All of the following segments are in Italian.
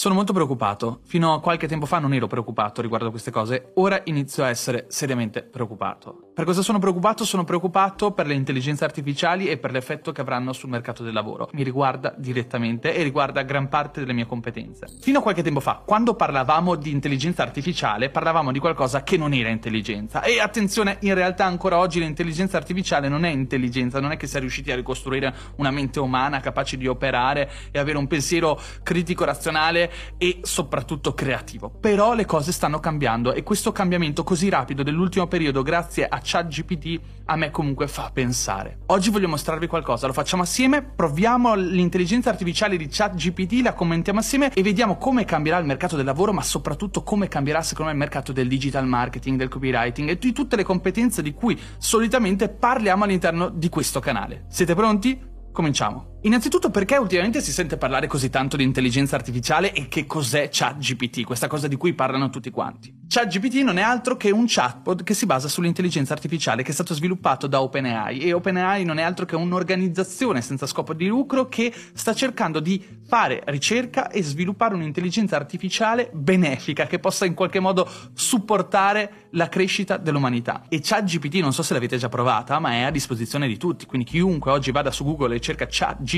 Sono molto preoccupato. Fino a qualche tempo fa non ero preoccupato riguardo a queste cose, ora inizio a essere seriamente preoccupato. Per cosa sono preoccupato? Sono preoccupato per le intelligenze artificiali e per l'effetto che avranno sul mercato del lavoro. Mi riguarda direttamente e riguarda gran parte delle mie competenze. Fino a qualche tempo fa, quando parlavamo di intelligenza artificiale, parlavamo di qualcosa che non era intelligenza. E attenzione, in realtà ancora oggi l'intelligenza artificiale non è intelligenza, non è che si è riusciti a ricostruire una mente umana capace di operare e avere un pensiero critico razionale e soprattutto creativo. Però le cose stanno cambiando e questo cambiamento così rapido dell'ultimo periodo grazie a ChatGPT a me comunque fa pensare. Oggi voglio mostrarvi qualcosa, lo facciamo assieme, proviamo l'intelligenza artificiale di ChatGPT, la commentiamo assieme e vediamo come cambierà il mercato del lavoro, ma soprattutto come cambierà secondo me il mercato del digital marketing, del copywriting e di tutte le competenze di cui solitamente parliamo all'interno di questo canale. Siete pronti? Cominciamo. Innanzitutto perché ultimamente si sente parlare così tanto di intelligenza artificiale e che cos'è ChatGPT, questa cosa di cui parlano tutti quanti. ChatGPT non è altro che un chatbot che si basa sull'intelligenza artificiale che è stato sviluppato da OpenAI e OpenAI non è altro che un'organizzazione senza scopo di lucro che sta cercando di fare ricerca e sviluppare un'intelligenza artificiale benefica che possa in qualche modo supportare la crescita dell'umanità. E ChatGPT non so se l'avete già provata, ma è a disposizione di tutti, quindi chiunque oggi vada su Google e cerca ChatGPT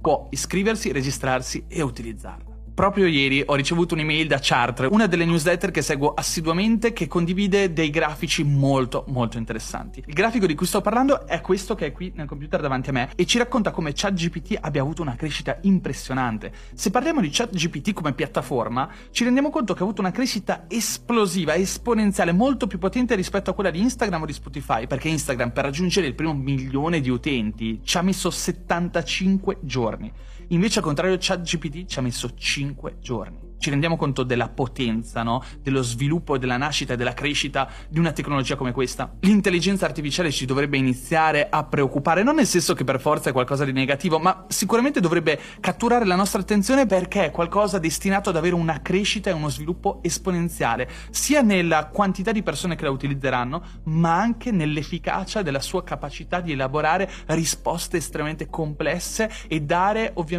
può iscriversi, registrarsi e utilizzarla. Proprio ieri ho ricevuto un'email da Chartre, una delle newsletter che seguo assiduamente, che condivide dei grafici molto molto interessanti. Il grafico di cui sto parlando è questo che è qui nel computer davanti a me e ci racconta come ChatGPT abbia avuto una crescita impressionante. Se parliamo di ChatGPT come piattaforma, ci rendiamo conto che ha avuto una crescita esplosiva, esponenziale, molto più potente rispetto a quella di Instagram o di Spotify, perché Instagram per raggiungere il primo milione di utenti ci ha messo 75 giorni. Invece al contrario ChatGPT ci ha messo 5 giorni ci rendiamo conto della potenza, no? dello sviluppo, della nascita e della crescita di una tecnologia come questa. L'intelligenza artificiale ci dovrebbe iniziare a preoccupare, non nel senso che per forza è qualcosa di negativo, ma sicuramente dovrebbe catturare la nostra attenzione perché è qualcosa destinato ad avere una crescita e uno sviluppo esponenziale, sia nella quantità di persone che la utilizzeranno, ma anche nell'efficacia della sua capacità di elaborare risposte estremamente complesse e dare ovviamente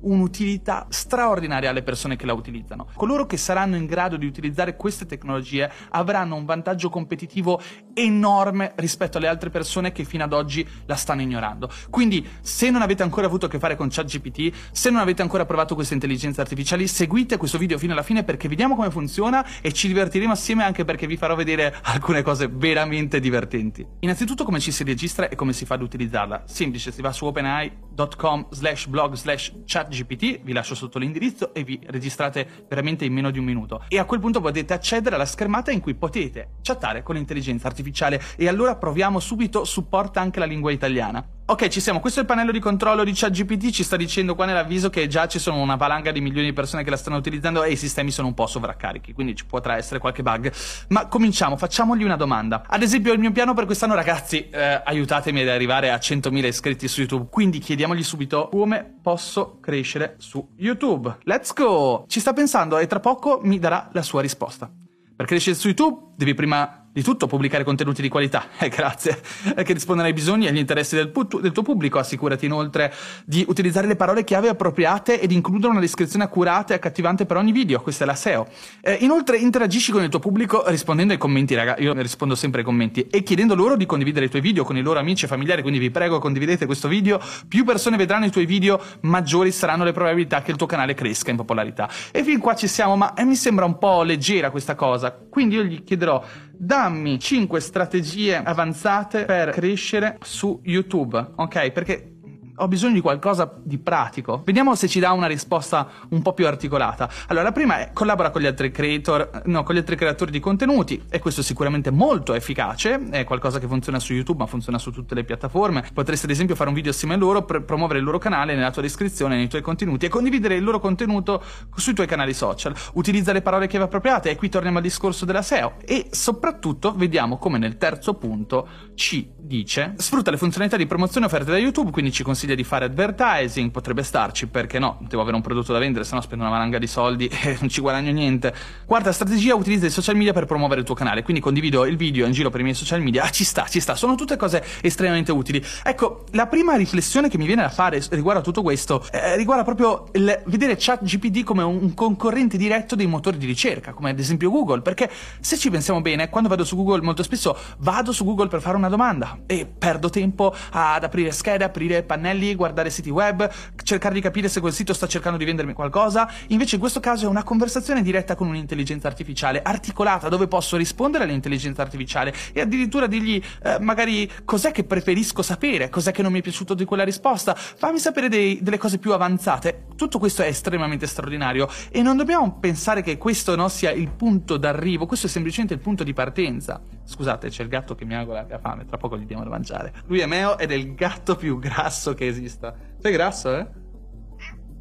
un'utilità straordinaria alle persone che la utilizzano. Coloro che saranno in grado di utilizzare queste tecnologie avranno un vantaggio competitivo enorme rispetto alle altre persone che fino ad oggi la stanno ignorando. Quindi, se non avete ancora avuto a che fare con ChatGPT, se non avete ancora provato queste intelligenze artificiali, seguite questo video fino alla fine perché vediamo come funziona e ci divertiremo assieme anche perché vi farò vedere alcune cose veramente divertenti. Innanzitutto come ci si registra e come si fa ad utilizzarla. Semplice, si va su openai.com slash blog slash chatgpt, vi lascio sotto l'indirizzo e vi registrate veramente in meno di un minuto. E a quel punto potete accedere alla schermata in cui potete chattare con l'intelligenza artificiale. E allora proviamo subito, supporta anche la lingua italiana. Ok, ci siamo. Questo è il pannello di controllo di ChatGPT. Ci sta dicendo qua nell'avviso che già ci sono una valanga di milioni di persone che la stanno utilizzando e i sistemi sono un po' sovraccarichi, quindi ci potrà essere qualche bug. Ma cominciamo, facciamogli una domanda. Ad esempio, il mio piano per quest'anno, ragazzi, eh, aiutatemi ad arrivare a 100.000 iscritti su YouTube. Quindi chiediamogli subito come posso crescere su YouTube. Let's go! Ci sta pensando e tra poco mi darà la sua risposta. Per crescere su YouTube devi prima di tutto pubblicare contenuti di qualità, eh, grazie, eh, che rispondono ai bisogni e agli interessi del, put- del, tuo pubblico. Assicurati inoltre di utilizzare le parole chiave appropriate ed includere una descrizione accurata e accattivante per ogni video. Questa è la SEO. Eh, inoltre interagisci con il tuo pubblico rispondendo ai commenti, raga. Io rispondo sempre ai commenti e chiedendo loro di condividere i tuoi video con i loro amici e familiari. Quindi vi prego, condividete questo video. Più persone vedranno i tuoi video, maggiori saranno le probabilità che il tuo canale cresca in popolarità. E fin qua ci siamo, ma eh, mi sembra un po' leggera questa cosa. Quindi io gli chiederò dammi 5 strategie avanzate per crescere su YouTube, ok? Perché ho bisogno di qualcosa di pratico. Vediamo se ci dà una risposta un po' più articolata. Allora, la prima è collabora con gli altri creator, no, con gli altri creatori di contenuti e questo è sicuramente molto efficace, è qualcosa che funziona su YouTube, ma funziona su tutte le piattaforme. Potresti ad esempio fare un video assieme a loro, pr- promuovere il loro canale nella tua descrizione, nei tuoi contenuti e condividere il loro contenuto sui tuoi canali social. Utilizza le parole chiave appropriate e qui torniamo al discorso della SEO e soprattutto vediamo come nel terzo punto ci dice sfrutta le funzionalità di promozione offerte da YouTube, quindi ci consiglia consiglia di fare advertising, potrebbe starci, perché no? Devo avere un prodotto da vendere, se no spendo una valanga di soldi e non ci guadagno niente. Quarta strategia, utilizza i social media per promuovere il tuo canale, quindi condivido il video in giro per i miei social media. Ah, ci sta, ci sta, sono tutte cose estremamente utili. Ecco, la prima riflessione che mi viene da fare riguardo a tutto questo eh, riguarda proprio il vedere ChatGPT come un concorrente diretto dei motori di ricerca, come ad esempio Google, perché se ci pensiamo bene, quando vado su Google molto spesso vado su Google per fare una domanda e perdo tempo ad aprire schede, aprire pannelli, guardare siti web, cercare di capire se quel sito sta cercando di vendermi qualcosa. Invece in questo caso è una conversazione diretta con un'intelligenza artificiale, articolata, dove posso rispondere all'intelligenza artificiale e addirittura dirgli eh, magari cos'è che preferisco sapere, cos'è che non mi è piaciuto di quella risposta, fammi sapere dei, delle cose più avanzate. Tutto questo è estremamente straordinario e non dobbiamo pensare che questo no, sia il punto d'arrivo, questo è semplicemente il punto di partenza. Scusate, c'è il gatto che mi agola che ha fame, tra poco gli diamo da mangiare. Lui è Meo ed è il gatto più grasso che esista. Sei grasso, eh?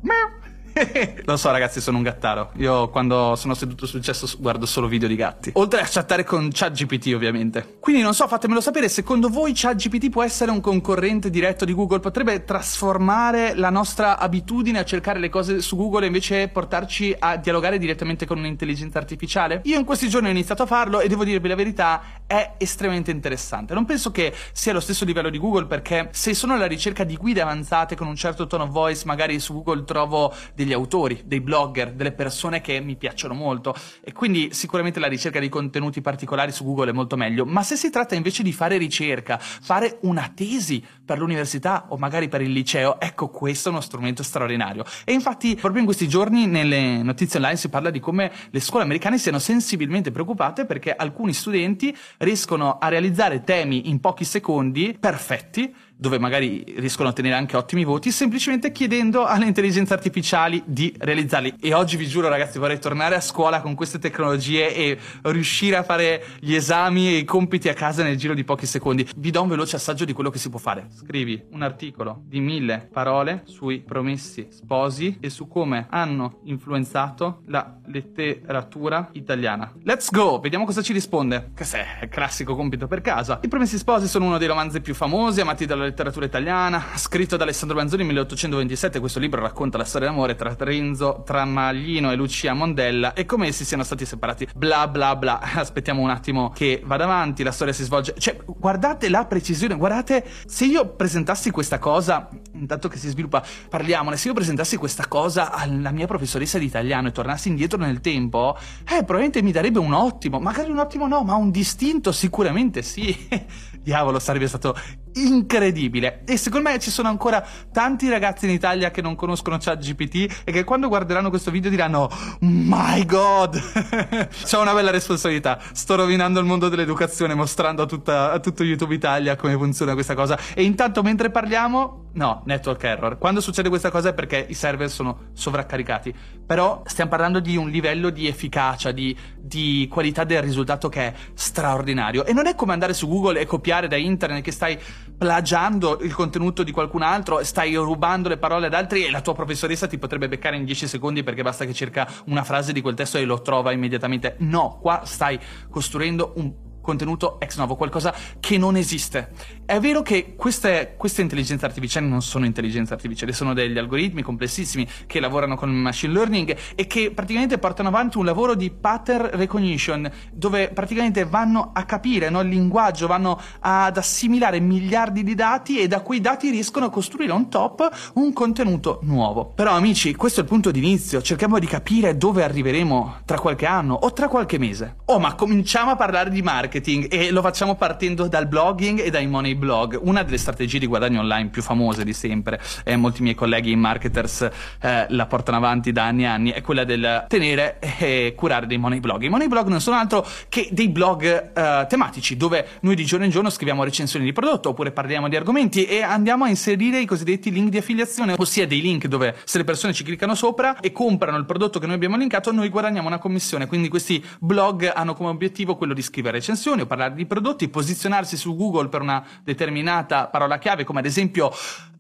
Meo. Lo so, ragazzi, sono un gattaro. Io quando sono seduto sul cesso guardo solo video di gatti. Oltre a chattare con ChatGPT, ovviamente. Quindi non so, fatemelo sapere. Secondo voi ChatGPT può essere un concorrente diretto di Google? Potrebbe trasformare la nostra abitudine a cercare le cose su Google e invece portarci a dialogare direttamente con un'intelligenza artificiale? Io in questi giorni ho iniziato a farlo e devo dirvi la verità, è estremamente interessante. Non penso che sia allo stesso livello di Google perché se sono alla ricerca di guide avanzate con un certo tono voice, magari su Google trovo degli autori, dei blogger, delle persone che mi piacciono molto e quindi sicuramente la ricerca di contenuti particolari su Google è molto meglio, ma se si tratta invece di fare ricerca, fare una tesi per l'università o magari per il liceo, ecco questo è uno strumento straordinario. E infatti proprio in questi giorni nelle notizie online si parla di come le scuole americane siano sensibilmente preoccupate perché alcuni studenti riescono a realizzare temi in pochi secondi perfetti dove magari riescono a ottenere anche ottimi voti, semplicemente chiedendo alle intelligenze artificiali di realizzarli. E oggi vi giuro, ragazzi, vorrei tornare a scuola con queste tecnologie e riuscire a fare gli esami e i compiti a casa nel giro di pochi secondi. Vi do un veloce assaggio di quello che si può fare. Scrivi un articolo di mille parole sui promessi sposi e su come hanno influenzato la letteratura italiana. Let's go! Vediamo cosa ci risponde. Che è classico compito per casa. I promessi sposi sono uno dei romanzi più famosi, amati dalla letteratura italiana, scritto da Alessandro Manzoni nel 1827. Questo libro racconta la storia d'amore tra Renzo Tramaglino e Lucia Mondella e come essi siano stati separati. Bla bla bla. Aspettiamo un attimo che vada avanti, la storia si svolge. Cioè, guardate la precisione, guardate, se io presentassi questa cosa, intanto che si sviluppa, parliamone, se io presentassi questa cosa alla mia professoressa di italiano e tornassi indietro nel tempo, eh, probabilmente mi darebbe un ottimo, magari un ottimo no, ma un distinto sicuramente sì. Diavolo, sarebbe stato incredibile. E secondo me ci sono ancora tanti ragazzi in Italia che non conoscono ChatGPT e che quando guarderanno questo video diranno My God! C'ho una bella responsabilità. Sto rovinando il mondo dell'educazione mostrando a, tutta, a tutto YouTube Italia come funziona questa cosa. E intanto mentre parliamo No, network error. Quando succede questa cosa è perché i server sono sovraccaricati. Però stiamo parlando di un livello di efficacia, di, di, qualità del risultato che è straordinario. E non è come andare su Google e copiare da internet che stai plagiando il contenuto di qualcun altro, stai rubando le parole ad altri e la tua professoressa ti potrebbe beccare in 10 secondi perché basta che cerca una frase di quel testo e lo trova immediatamente. No, qua stai costruendo un contenuto ex novo, qualcosa che non esiste. È vero che queste, queste intelligenze artificiali non sono intelligenze artificiali, sono degli algoritmi complessissimi che lavorano con machine learning e che praticamente portano avanti un lavoro di pattern recognition, dove praticamente vanno a capire no, il linguaggio, vanno ad assimilare miliardi di dati e da quei dati riescono a costruire on top un contenuto nuovo. Però amici, questo è il punto di inizio, cerchiamo di capire dove arriveremo tra qualche anno o tra qualche mese. Oh, ma cominciamo a parlare di marketing marketing e lo facciamo partendo dal blogging e dai money blog, una delle strategie di guadagno online più famose di sempre, e molti miei colleghi marketers eh, la portano avanti da anni e anni, è quella del tenere e curare dei money blog. I money blog non sono altro che dei blog eh, tematici dove noi di giorno in giorno scriviamo recensioni di prodotto oppure parliamo di argomenti e andiamo a inserire i cosiddetti link di affiliazione, ossia dei link dove se le persone ci cliccano sopra e comprano il prodotto che noi abbiamo linkato, noi guadagniamo una commissione. Quindi questi blog hanno come obiettivo quello di scrivere recensioni recensioni o parlare di prodotti, posizionarsi su Google per una determinata parola chiave, come ad esempio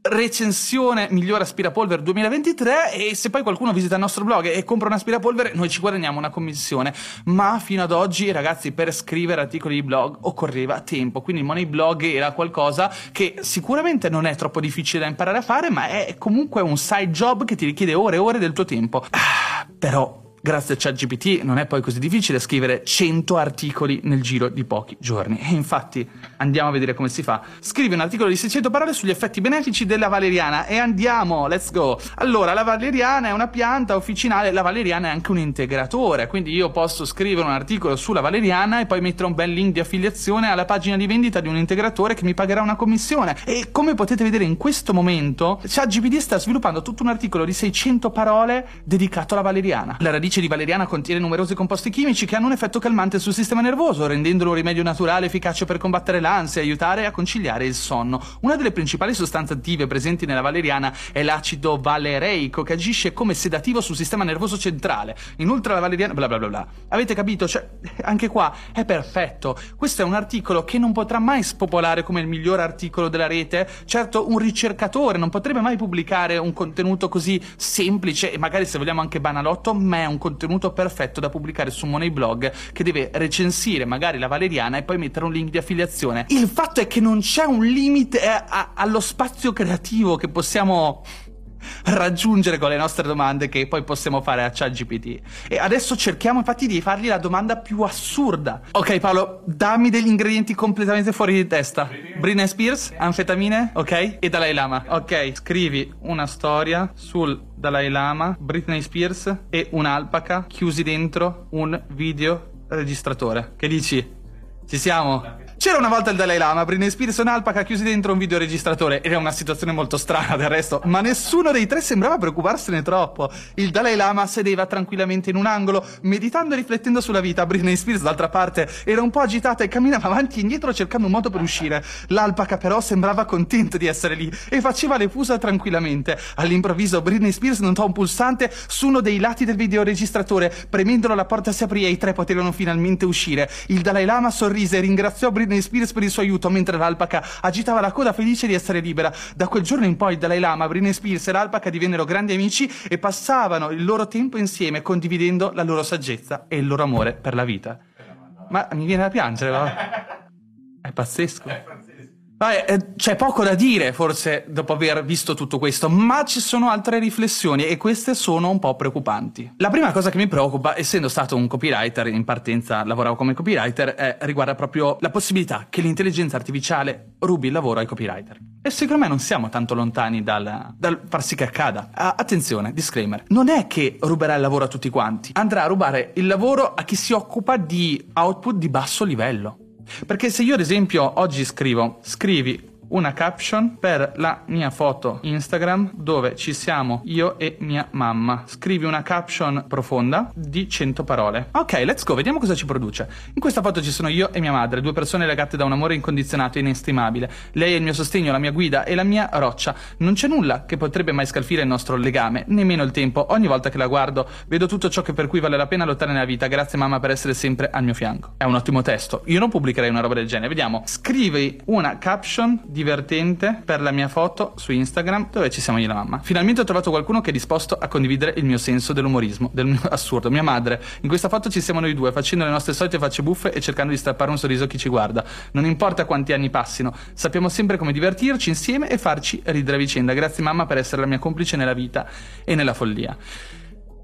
recensione migliore aspirapolvere 2023 e se poi qualcuno visita il nostro blog e compra un aspirapolvere noi ci guadagniamo una commissione. Ma fino ad oggi ragazzi per scrivere articoli di blog occorreva tempo. Quindi il money blog era qualcosa che sicuramente non è troppo difficile da imparare a fare ma è comunque un side job che ti richiede ore e ore del tuo tempo. Ah, però Grazie a ChatGPT non è poi così difficile scrivere 100 articoli nel giro di pochi giorni. E infatti andiamo a vedere come si fa. Scrivi un articolo di 600 parole sugli effetti benefici della valeriana e andiamo, let's go. Allora, la valeriana è una pianta officinale, la valeriana è anche un integratore, quindi io posso scrivere un articolo sulla valeriana e poi mettere un bel link di affiliazione alla pagina di vendita di un integratore che mi pagherà una commissione. E come potete vedere in questo momento, ChatGPT sta sviluppando tutto un articolo di 600 parole dedicato alla valeriana. La radice radice di valeriana contiene numerosi composti chimici che hanno un effetto calmante sul sistema nervoso, rendendolo un rimedio naturale efficace per combattere l'ansia e aiutare a conciliare il sonno. Una delle principali sostanze attive presenti nella valeriana è l'acido valereico che agisce come sedativo sul sistema nervoso centrale. Inoltre la valeriana bla bla bla bla. Avete capito? Cioè, anche qua è perfetto. Questo è un articolo che non potrà mai spopolare come il miglior articolo della rete. Certo, un ricercatore non potrebbe mai pubblicare un contenuto così semplice e magari se vogliamo anche banalotto, ma è un contenuto perfetto da pubblicare su Money Blog che deve recensire magari la Valeriana e poi mettere un link di affiliazione. Il fatto è che non c'è un limite a, a, allo spazio creativo che possiamo raggiungere con le nostre domande che poi possiamo fare a ChatGPT. E adesso cerchiamo infatti di fargli la domanda più assurda. Ok Paolo, dammi degli ingredienti completamente fuori di testa. Britney Spears, anfetamine, ok? E Dalai Lama. Ok, scrivi una storia sul Dalai Lama, Britney Spears e un'alpaca chiusi dentro un video registratore. Che dici? Ci siamo? C'era una volta il Dalai Lama, Britney Spears e un'alpaca chiusi dentro un videoregistratore. Era una situazione molto strana del resto, ma nessuno dei tre sembrava preoccuparsene troppo. Il Dalai Lama sedeva tranquillamente in un angolo, meditando e riflettendo sulla vita. Britney Spears, d'altra parte, era un po' agitata e camminava avanti e indietro cercando un modo per uscire. L'alpaca però sembrava contenta di essere lì e faceva le fusa tranquillamente. All'improvviso Britney Spears notò un pulsante su uno dei lati del videoregistratore. Premendolo la porta si aprì e i tre poterono finalmente uscire. Il Dalai Lama sorrise e ringraziò Britney Britney Spears per il suo aiuto, mentre l'alpaca agitava la coda felice di essere libera. Da quel giorno in poi Dalai Lama, Britney Spears e l'alpaca divennero grandi amici e passavano il loro tempo insieme condividendo la loro saggezza e il loro amore per la vita. Ma mi viene da piangere, no? È pazzesco. Vabbè, eh, c'è poco da dire forse dopo aver visto tutto questo, ma ci sono altre riflessioni e queste sono un po' preoccupanti. La prima cosa che mi preoccupa, essendo stato un copywriter, in partenza lavoravo come copywriter, eh, riguarda proprio la possibilità che l'intelligenza artificiale rubi il lavoro ai copywriter. E secondo me non siamo tanto lontani dal, dal far sì che accada. Ah, attenzione, disclaimer, non è che ruberà il lavoro a tutti quanti, andrà a rubare il lavoro a chi si occupa di output di basso livello. Perché se io ad esempio oggi scrivo, scrivi una caption per la mia foto Instagram dove ci siamo io e mia mamma. Scrivi una caption profonda di 100 parole. Ok, let's go, vediamo cosa ci produce. In questa foto ci sono io e mia madre, due persone legate da un amore incondizionato e inestimabile. Lei è il mio sostegno, la mia guida e la mia roccia. Non c'è nulla che potrebbe mai scalfire il nostro legame, nemmeno il tempo. Ogni volta che la guardo, vedo tutto ciò che per cui vale la pena lottare nella vita. Grazie mamma per essere sempre al mio fianco. È un ottimo testo. Io non pubblicherei una roba del genere. Vediamo. Scrivi una caption di divertente per la mia foto su Instagram dove ci siamo io e la mamma. Finalmente ho trovato qualcuno che è disposto a condividere il mio senso dell'umorismo, del mio assurdo. Mia madre. In questa foto ci siamo noi due, facendo le nostre solite facce buffe e cercando di strappare un sorriso a chi ci guarda. Non importa quanti anni passino, sappiamo sempre come divertirci insieme e farci ridere a vicenda. Grazie mamma per essere la mia complice nella vita e nella follia.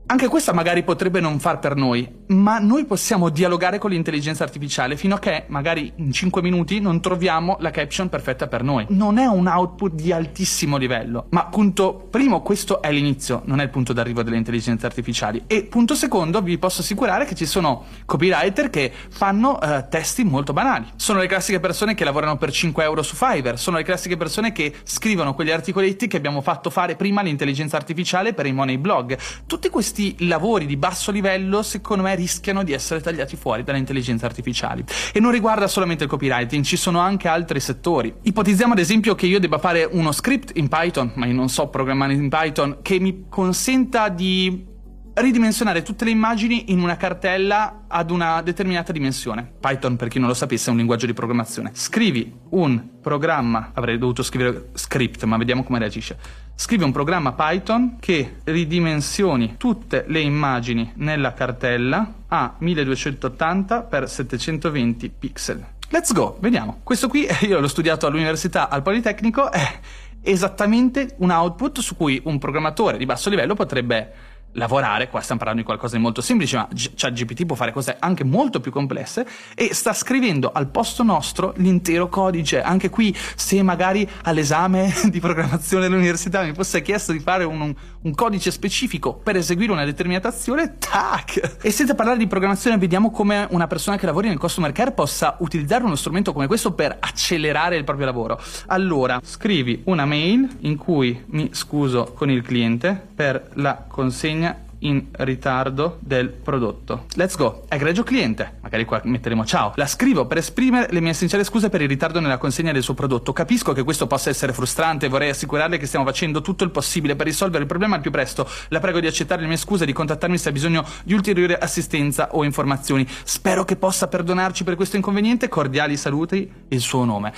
Anche questa magari potrebbe non far per noi, ma noi possiamo dialogare con l'intelligenza artificiale fino a che magari in 5 minuti non troviamo la caption perfetta per noi. Non è un output di altissimo livello, ma punto primo questo è l'inizio, non è il punto d'arrivo delle intelligenze artificiali. E punto secondo vi posso assicurare che ci sono copywriter che fanno uh, testi molto banali. Sono le classiche persone che lavorano per 5 euro su Fiverr, sono le classiche persone che scrivono quegli articoletti che abbiamo fatto fare prima all'intelligenza artificiale per i money blog. Tutti questi questi lavori di basso livello, secondo me, rischiano di essere tagliati fuori dalle intelligenze artificiali. E non riguarda solamente il copywriting, ci sono anche altri settori. Ipotizziamo ad esempio che io debba fare uno script in Python, ma io non so programmare in Python, che mi consenta di ridimensionare tutte le immagini in una cartella ad una determinata dimensione. Python, per chi non lo sapesse, è un linguaggio di programmazione. Scrivi un programma, avrei dovuto scrivere script, ma vediamo come reagisce. Scrivi un programma Python che ridimensioni tutte le immagini nella cartella a 1280 x 720 pixel. Let's go, vediamo. Questo qui io l'ho studiato all'università al Politecnico, è esattamente un output su cui un programmatore di basso livello potrebbe lavorare, qua stiamo parlando di qualcosa di molto semplice, ma ChatGPT può fare cose anche molto più complesse e sta scrivendo al posto nostro l'intero codice. Anche qui, se magari all'esame di programmazione dell'università mi fosse chiesto di fare un, un codice specifico per eseguire una determinata azione, tac! E senza parlare di programmazione, vediamo come una persona che lavori nel customer care possa utilizzare uno strumento come questo per accelerare il proprio lavoro. Allora, scrivi una mail in cui mi scuso con il cliente per la consegna in ritardo del prodotto. Let's go. Egregio cliente. Magari qua metteremo ciao. La scrivo per esprimere le mie sincere scuse per il ritardo nella consegna del suo prodotto. Capisco che questo possa essere frustrante, vorrei assicurarle che stiamo facendo tutto il possibile per risolvere il problema al più presto. La prego di accettare le mie scuse e di contattarmi se ha bisogno di ulteriore assistenza o informazioni. Spero che possa perdonarci per questo inconveniente. Cordiali saluti, il suo nome.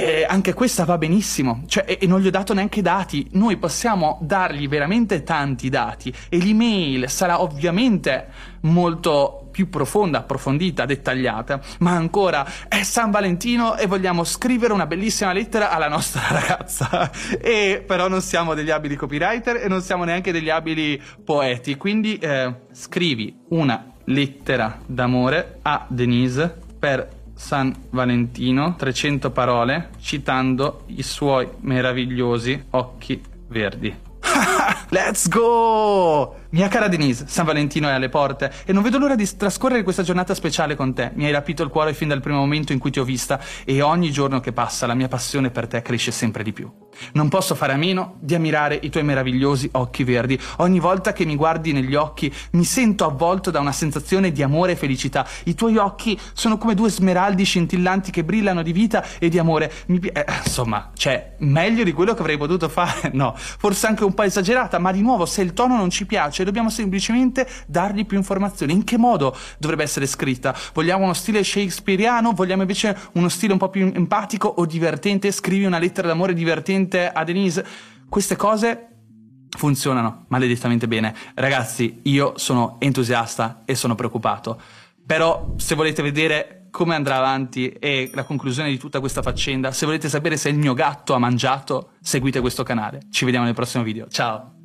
E anche questa va benissimo, cioè, e, e non gli ho dato neanche dati. Noi possiamo dargli veramente tanti dati e l'email sarà ovviamente molto più profonda, approfondita, dettagliata, ma ancora è San Valentino e vogliamo scrivere una bellissima lettera alla nostra ragazza. e però non siamo degli abili copywriter e non siamo neanche degli abili poeti, quindi eh, scrivi una lettera d'amore a Denise per San Valentino, 300 parole, citando i suoi meravigliosi occhi verdi. Let's go! Mia cara Denise, San Valentino è alle porte e non vedo l'ora di trascorrere questa giornata speciale con te. Mi hai rapito il cuore fin dal primo momento in cui ti ho vista e ogni giorno che passa la mia passione per te cresce sempre di più. Non posso fare a meno di ammirare i tuoi meravigliosi occhi verdi. Ogni volta che mi guardi negli occhi mi sento avvolto da una sensazione di amore e felicità. I tuoi occhi sono come due smeraldi scintillanti che brillano di vita e di amore. Mi eh, insomma, cioè, meglio di quello che avrei potuto fare? No, forse anche un po' esagerata, ma di nuovo, se il tono non ci piace, dobbiamo semplicemente dargli più informazioni. In che modo dovrebbe essere scritta? Vogliamo uno stile shakespeariano? Vogliamo invece uno stile un po' più empatico o divertente? Scrivi una lettera d'amore divertente a Denise? Queste cose funzionano maledettamente bene. Ragazzi, io sono entusiasta e sono preoccupato. Però se volete vedere come andrà avanti e la conclusione di tutta questa faccenda, se volete sapere se il mio gatto ha mangiato, seguite questo canale. Ci vediamo nel prossimo video. Ciao!